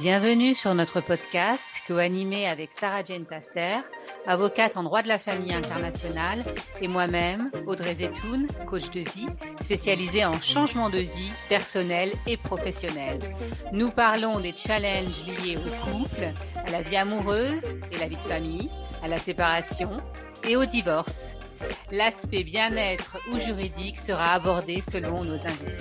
Bienvenue sur notre podcast co-animé avec Sarah Jane Taster, avocate en droit de la famille internationale, et moi-même, Audrey Zetoun, coach de vie, spécialisée en changement de vie personnel et professionnel. Nous parlons des challenges liés au couple, à la vie amoureuse et la vie de famille, à la séparation et au divorce. L'aspect bien-être ou juridique sera abordé selon nos invités.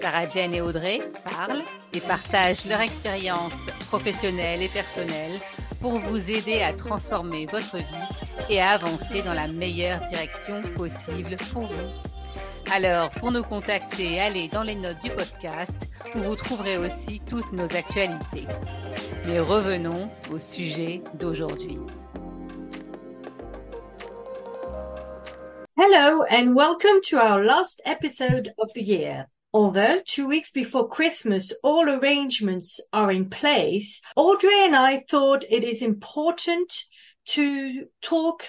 Sarah Jane et Audrey parlent et partagent leur expérience professionnelle et personnelle pour vous aider à transformer votre vie et à avancer dans la meilleure direction possible pour vous. Alors, pour nous contacter, allez dans les notes du podcast où vous trouverez aussi toutes nos actualités. Mais revenons au sujet d'aujourd'hui. Hello and welcome to our last episode of the year. Although two weeks before Christmas, all arrangements are in place, Audrey and I thought it is important to talk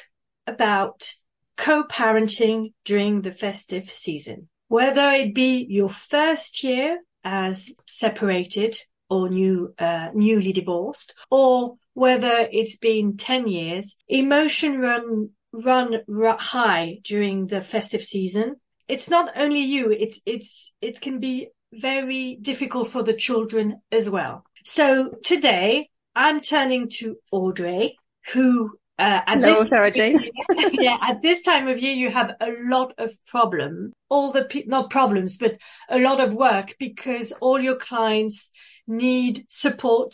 about co-parenting during the festive season. Whether it be your first year as separated or new, uh, newly divorced, or whether it's been 10 years, emotion run, run high during the festive season it's not only you, it's, it's, it can be very difficult for the children as well. So today I'm turning to Audrey, who uh, at Hello, this Sarah Jane. yeah, at this time of year, you have a lot of problem, all the, not problems, but a lot of work because all your clients need support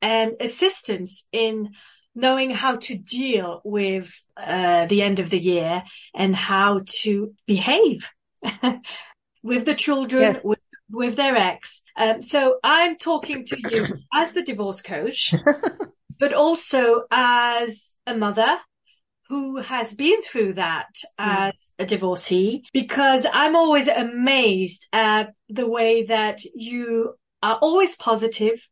and assistance in knowing how to deal with uh, the end of the year and how to behave with the children, yes. with, with their ex. Um, so I'm talking to you as the divorce coach, but also as a mother who has been through that mm. as a divorcee, because I'm always amazed at the way that you are always positive,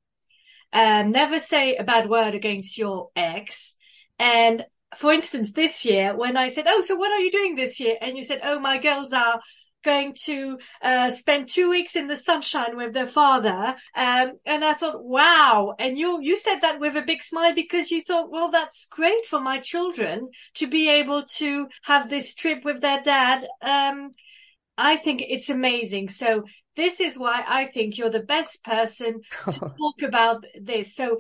um, never say a bad word against your ex. And for instance, this year when I said, Oh, so what are you doing this year? And you said, Oh, my girls are going to uh, spend two weeks in the sunshine with their father. Um, and I thought, wow. And you, you said that with a big smile because you thought, well, that's great for my children to be able to have this trip with their dad. Um, I think it's amazing. So this is why I think you're the best person to talk about this. So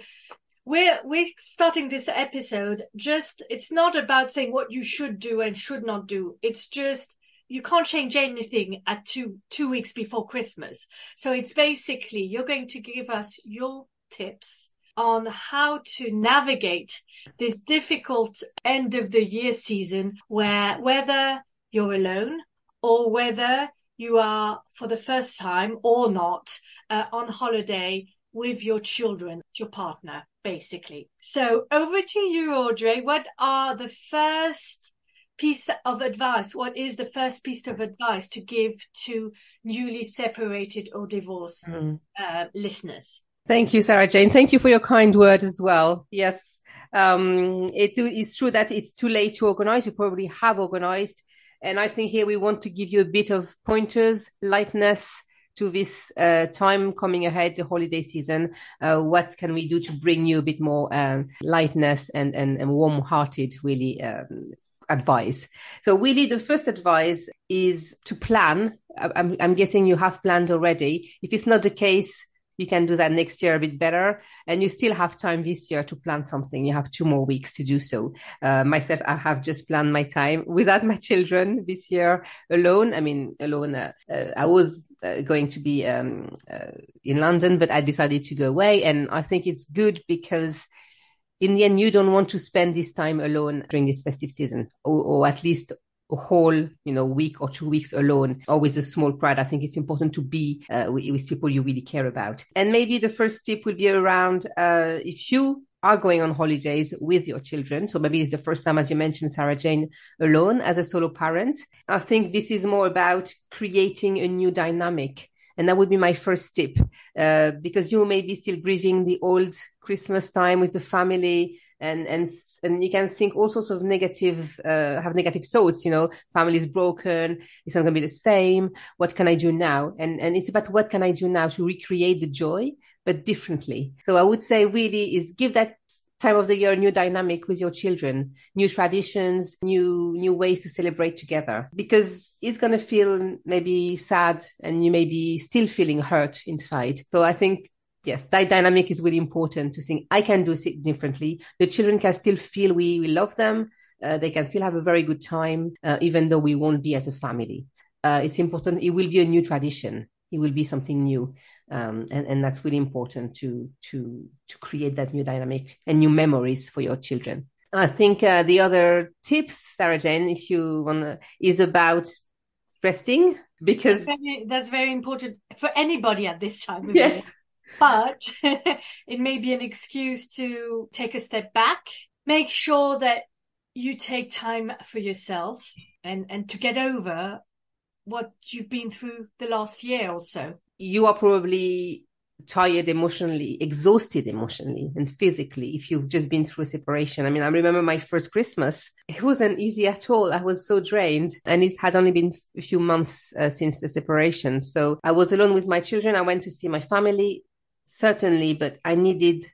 we're we're starting this episode just it's not about saying what you should do and should not do it's just you can't change anything at two two weeks before christmas so it's basically you're going to give us your tips on how to navigate this difficult end of the year season where whether you're alone or whether you are for the first time or not uh, on holiday with your children, your partner, basically. So over to you, Audrey. What are the first piece of advice? What is the first piece of advice to give to newly separated or divorced mm. uh, listeners? Thank you, Sarah Jane. Thank you for your kind word as well. Yes, um, it is true that it's too late to organize. You probably have organized. And I think here we want to give you a bit of pointers, lightness, to this uh, time coming ahead, the holiday season? Uh, what can we do to bring you a bit more um, lightness and, and, and warm-hearted, really, um, advice? So really the first advice is to plan. I'm, I'm guessing you have planned already. If it's not the case, you can do that next year a bit better. And you still have time this year to plan something. You have two more weeks to do so. Uh, myself, I have just planned my time without my children this year alone. I mean, alone, uh, uh, I was uh, going to be um, uh, in London, but I decided to go away. And I think it's good because in the end, you don't want to spend this time alone during this festive season, or, or at least a whole, you know, week or two weeks alone always a small crowd. I think it's important to be uh, with, with, people you really care about. And maybe the first tip would be around uh, if you are going on holidays with your children. So maybe it's the first time, as you mentioned, Sarah Jane, alone as a solo parent. I think this is more about creating a new dynamic. And that would be my first tip, uh, because you may be still grieving the old Christmas time with the family and, and and you can think all sorts of negative, uh, have negative thoughts, you know, family is broken. It's not going to be the same. What can I do now? And, and it's about what can I do now to recreate the joy but differently. So I would say really is give that time of the year new dynamic with your children, new traditions, new new ways to celebrate together because it's going to feel maybe sad and you may be still feeling hurt inside. So I think yes, that dynamic is really important to think I can do it differently. The children can still feel we, we love them. Uh, they can still have a very good time, uh, even though we won't be as a family. Uh, it's important. It will be a new tradition. It will be something new. Um, and, and that's really important to, to, to create that new dynamic and new memories for your children. I think uh, the other tips, Sarah Jane, if you want, is about resting because that's very, that's very, important for anybody at this time. Yes but it may be an excuse to take a step back. Make sure that you take time for yourself and, and to get over what you've been through the last year or so. You are probably tired emotionally, exhausted emotionally and physically if you've just been through a separation. I mean, I remember my first Christmas. It wasn't easy at all. I was so drained and it had only been a few months uh, since the separation. So I was alone with my children. I went to see my family certainly, but I needed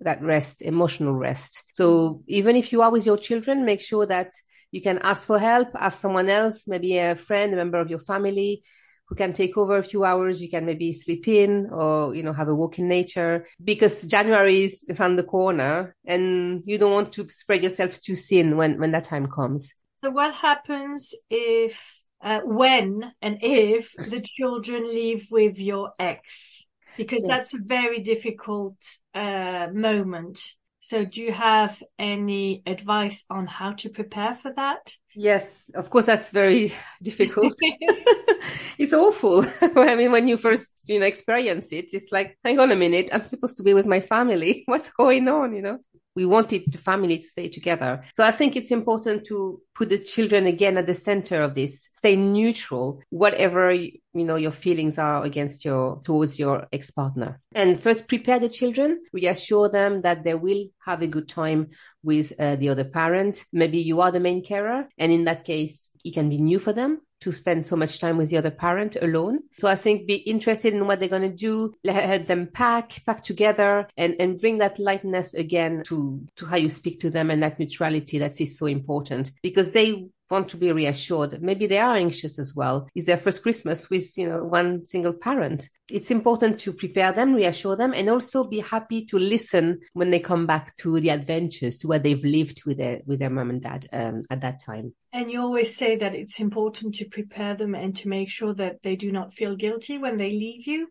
that rest, emotional rest. So even if you are with your children, make sure that you can ask for help, ask someone else, maybe a friend, a member of your family who can take over a few hours. You can maybe sleep in or, you know, have a walk in nature because January is around the corner and you don't want to spread yourself too thin when, when that time comes. So what happens if, uh, when and if the children leave with your ex? Because yeah. that's a very difficult uh, moment. So do you have any advice on how to prepare for that? Yes, of course, that's very difficult. it's awful. I mean, when you first, you know, experience it, it's like, hang on a minute, I'm supposed to be with my family. What's going on, you know? We wanted the family to stay together. So I think it's important to put the children again at the center of this, stay neutral, whatever, you know, your feelings are against your, towards your ex-partner. And first prepare the children, reassure them that they will have a good time with uh, the other parent. Maybe you are the main carer. And in that case, it can be new for them to spend so much time with the other parent alone. So I think be interested in what they're going to do, let them pack, pack together and, and bring that lightness again to, to how you speak to them and that neutrality that is so important because they want to be reassured. Maybe they are anxious as well. It's their first Christmas with, you know, one single parent. It's important to prepare them, reassure them, and also be happy to listen when they come back to the adventures, to what they've lived with their, with their mom and dad, um, at that time. And you always say that it's important to prepare them and to make sure that they do not feel guilty when they leave you.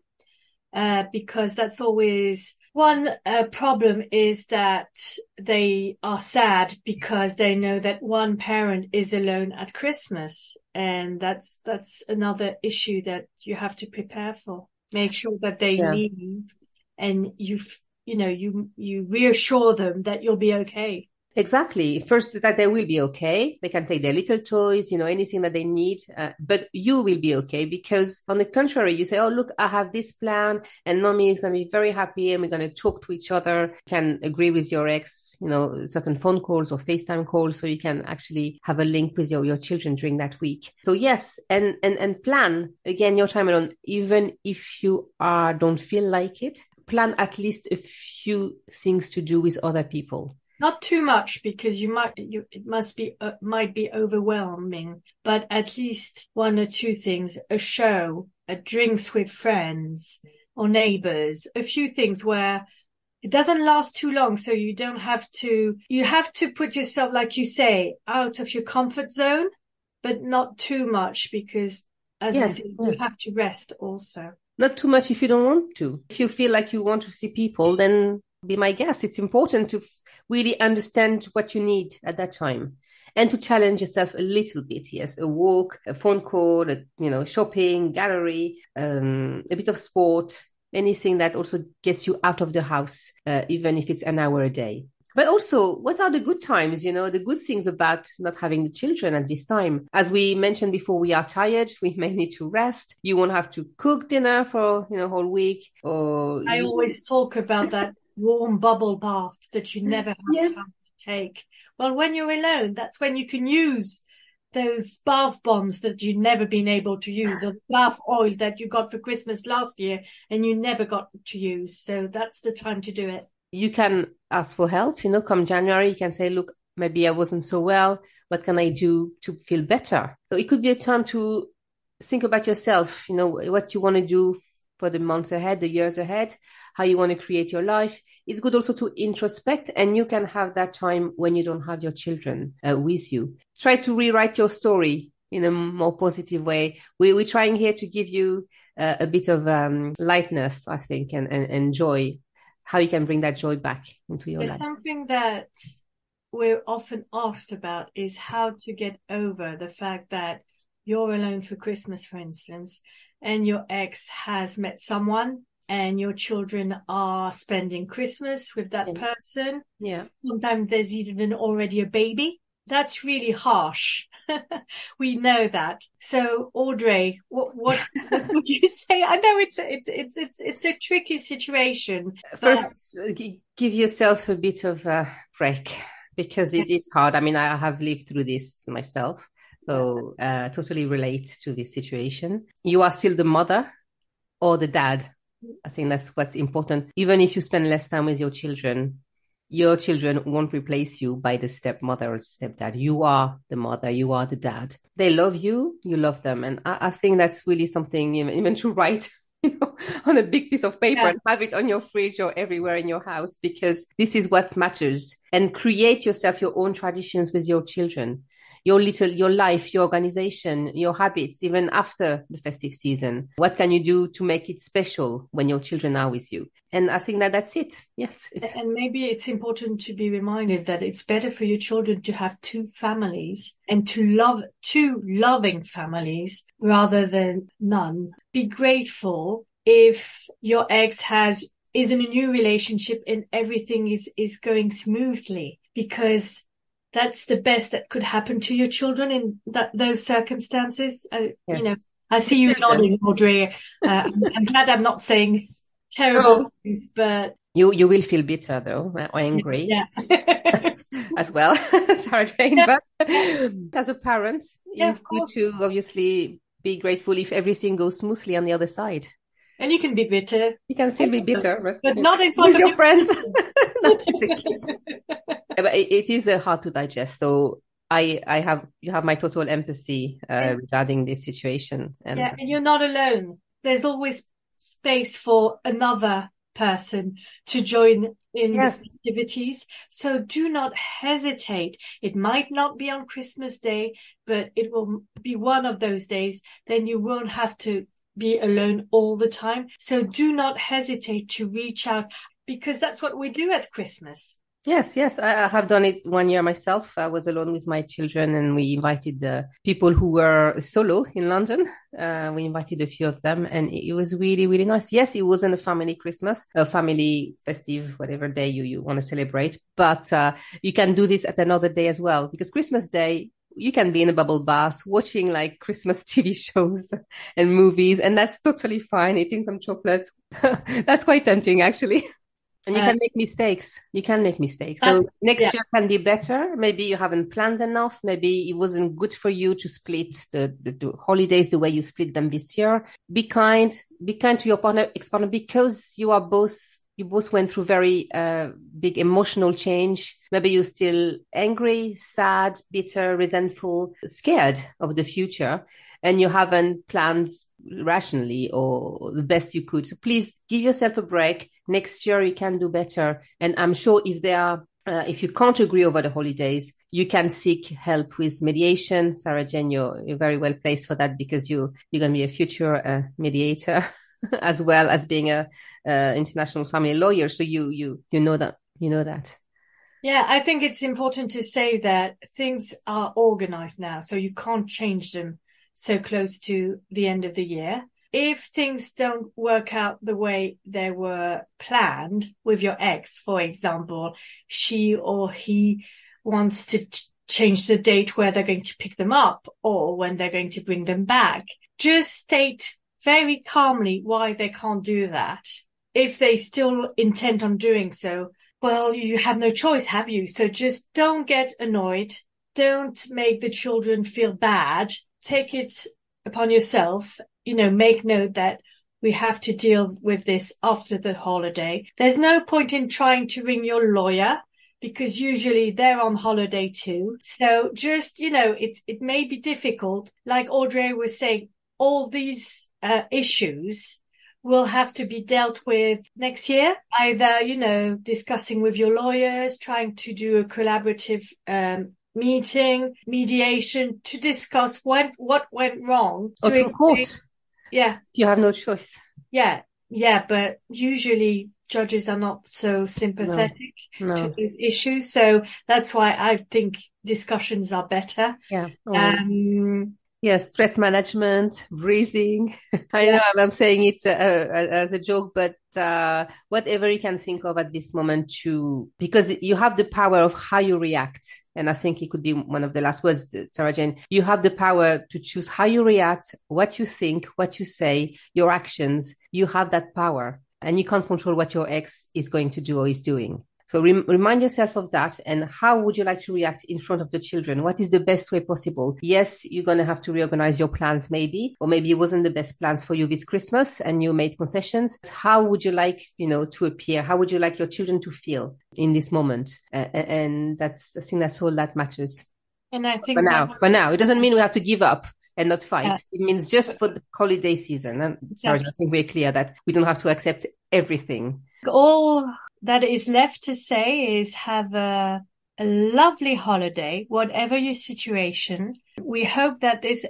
Uh, because that's always one uh, problem is that they are sad because they know that one parent is alone at Christmas. And that's, that's another issue that you have to prepare for. Make sure that they yeah. leave and you, you know, you, you reassure them that you'll be okay. Exactly. First, that they will be okay. They can take their little toys, you know, anything that they need, uh, but you will be okay because on the contrary, you say, Oh, look, I have this plan and mommy is going to be very happy and we're going to talk to each other, can agree with your ex, you know, certain phone calls or FaceTime calls. So you can actually have a link with your, your children during that week. So yes, and, and, and plan again your time alone, even if you are, don't feel like it, plan at least a few things to do with other people not too much because you might, you, it must be, uh, might be overwhelming, but at least one or two things, a show, a drinks with friends or neighbors, a few things where it doesn't last too long. So you don't have to, you have to put yourself, like you say, out of your comfort zone, but not too much because as yes, say, you have to rest also. Not too much if you don't want to. If you feel like you want to see people, then be my guest. It's important to really understand what you need at that time and to challenge yourself a little bit. Yes, a walk, a phone call, a, you know, shopping, gallery, um, a bit of sport, anything that also gets you out of the house, uh, even if it's an hour a day. But also, what are the good times? You know, the good things about not having the children at this time. As we mentioned before, we are tired. We may need to rest. You won't have to cook dinner for, you know, whole week or. I always talk about that warm bubble bath that you never have yeah. time to take. Well, when you're alone, that's when you can use those bath bombs that you've never been able to use or bath oil that you got for Christmas last year and you never got to use. So that's the time to do it. You can ask for help, you know, come January, you can say, look, maybe I wasn't so well. What can I do to feel better? So it could be a time to think about yourself, you know, what you want to do for the months ahead, the years ahead, how you want to create your life. It's good also to introspect and you can have that time when you don't have your children uh, with you. Try to rewrite your story in a more positive way. We, we're trying here to give you uh, a bit of um, lightness, I think, and, and, and joy, how you can bring that joy back into your There's life. something that we're often asked about is how to get over the fact that you're alone for Christmas, for instance, and your ex has met someone and your children are spending Christmas with that Yeah. person. Yeah. Sometimes there's even already a baby. That's really harsh. we know that. So Audrey, what, what, what would you say? I know it's, it's, it's, it's, it's a tricky situation. First, give yourself a bit of a break because it is hard. I mean, I have lived through this myself. So, uh, totally relate to this situation. You are still the mother or the dad. I think that's what's important. Even if you spend less time with your children, your children won't replace you by the stepmother or stepdad. You are the mother. You are the dad. They love you. You love them. And I, I think that's really something even, even to write you know, on a big piece of paper Yeah. and have it on your fridge or everywhere in your house because this is what matters. And create yourself your own traditions with your children, your little, your life, your organization, your habits, even after the festive season. What can you do to make it special when your children are with you? And I think that that's it. Yes. And maybe it's important to be reminded that it's better for your children to have two families and to love two loving families rather than none. Be grateful if your ex has is in a new relationship and everything is is going smoothly because that's the best that could happen to your children in that those circumstances. Uh, Yes. You know, I see you nodding, Audrey. Uh, I'm, I'm glad I'm not saying terrible No. things, but you, you will feel bitter though, or angry. yeah. as well, Sarah Jane. Yeah. But as a parent, Yeah, it's good to obviously be grateful if everything goes smoothly on the other side. And you can be bitter, You can still be bitter, but, but not in front of your friends. Not with the kids. But it, is uh, hard to digest. So I, I have, you have my total empathy uh, Yeah. regarding this situation. And Yeah, and you're not alone. There's always space for another person to join in Yes. the festivities. So do not hesitate. It might not be on Christmas Day, but it will be one of those days. Then you won't have to be alone all the time. So do not hesitate to reach out because that's what we do at Christmas. Yes, yes, I, have done it one year myself. I was alone with my children and we invited the people who were solo in London. Uh, we invited a few of them and it was really, really nice. Yes, it wasn't a family Christmas, a family festive, whatever day you, you want to celebrate, but, uh, you can do this at another day as well because Christmas day, you can be in a bubble bath watching like Christmas TV shows and movies and that's totally fine. Eating some chocolates. that's quite tempting actually. And you Uh, can make mistakes. You can make mistakes. So next yeah. year can be better. Maybe you haven't planned enough. Maybe it wasn't good for you to split the, the, the holidays the way you split them this year. Be kind. Be kind to your partner, ex-partner, because you are both, you both went through very, uh, big emotional change. Maybe you're still angry, sad, bitter, resentful, scared of the future and you haven't planned rationally or the best you could. So please give yourself a break. Next year you can do better. And I'm sure if there are, uh, if you can't agree over the holidays, you can seek help with mediation. Sarah Jane, you're, you're very well placed for that because you, you're going to be a future uh, mediator as well as being a, uh, international family lawyer. So you, you, you know that, you know that. Yeah, I think it's important to say that things are organized now, so you can't change them so close to the end of the year. If things don't work out the way they were planned with your ex, for example, she or he wants to change the date where they're going to pick them up or when they're going to bring them back, just state very calmly why they can't do that. If they still intend on doing so, well, you have no choice, have you? So just don't get annoyed. don't make the children feel bad. Take it upon yourself, you know, make note that we have to deal with this after the holiday. There's no point in trying to ring your lawyer because usually they're on holiday too. So just, you know, it's, it may be difficult. Like Audrey was saying, all these uh, issues will have to be dealt with next year. Either, you know, discussing with your lawyers, trying to do a collaborative, um, meeting, mediation to discuss what, what went wrong. Or to court. Yeah. You have no choice. Yeah. Yeah. But usually judges are not so sympathetic no, no. to these issues. So that's why I think discussions are better. Yeah. Um, Yes, stress management, breathing. I yeah. know I'm, saying it uh, uh, as a joke, but uh, whatever you can think of at this moment to, because you have the power of how you react. And I think it could be one of the last words, Sarah Jane. You have the power to choose how you react, what you think, what you say, your actions. You have that power and you can't control what your ex is going to do or is doing. So re- remind yourself of that. And how would you like to react in front of the children? What is the best way possible? Yes, you're going to have to reorganize your plans maybe, or maybe it wasn't the best plans for you this Christmas and you made concessions. How would you like, you know, to appear? How would you like your children to feel in this moment? Uh, and that's, I think that's all that matters. And I think for now, for now, it doesn't mean we have to give up and not fight. Yeah. It means just for the holiday season. And sorry, I think we're clear that we don't have to accept everything. All that is left to say is have a, a lovely holiday, whatever your situation. We hope that this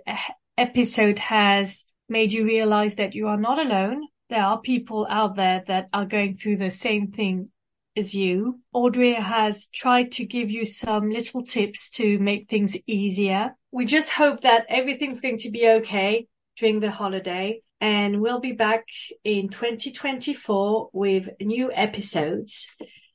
episode has made you realize that you are not alone. There are people out there that are going through the same thing as you. Audrey has tried to give you some little tips to make things easier. We just hope that everything's going to be okay during the holiday and we'll be back in 2024 with new episodes.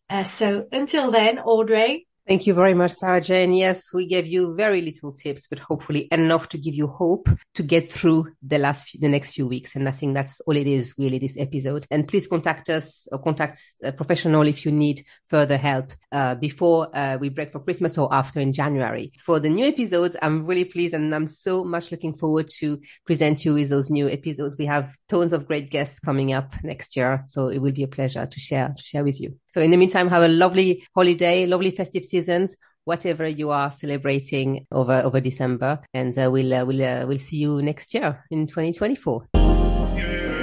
Uh, so until then, Audrey, Thank you very much, Sarah Jane. Yes, we gave you very little tips, but hopefully enough to give you hope to get through the last, few, the next few weeks. And I think that's all it is really this episode. And please contact us or contact a professional if you need further help, uh, before, uh, we break for Christmas or after in January. For the new episodes, I'm really pleased and I'm so much looking forward to present you with those new episodes. We have tons of great guests coming up next year. So it will be a pleasure to share, to share with you. So in the meantime, have a lovely holiday, lovely festive seasons, whatever you are celebrating over, over December. And uh, we'll, uh, we'll, uh, we'll see you next year in 2024.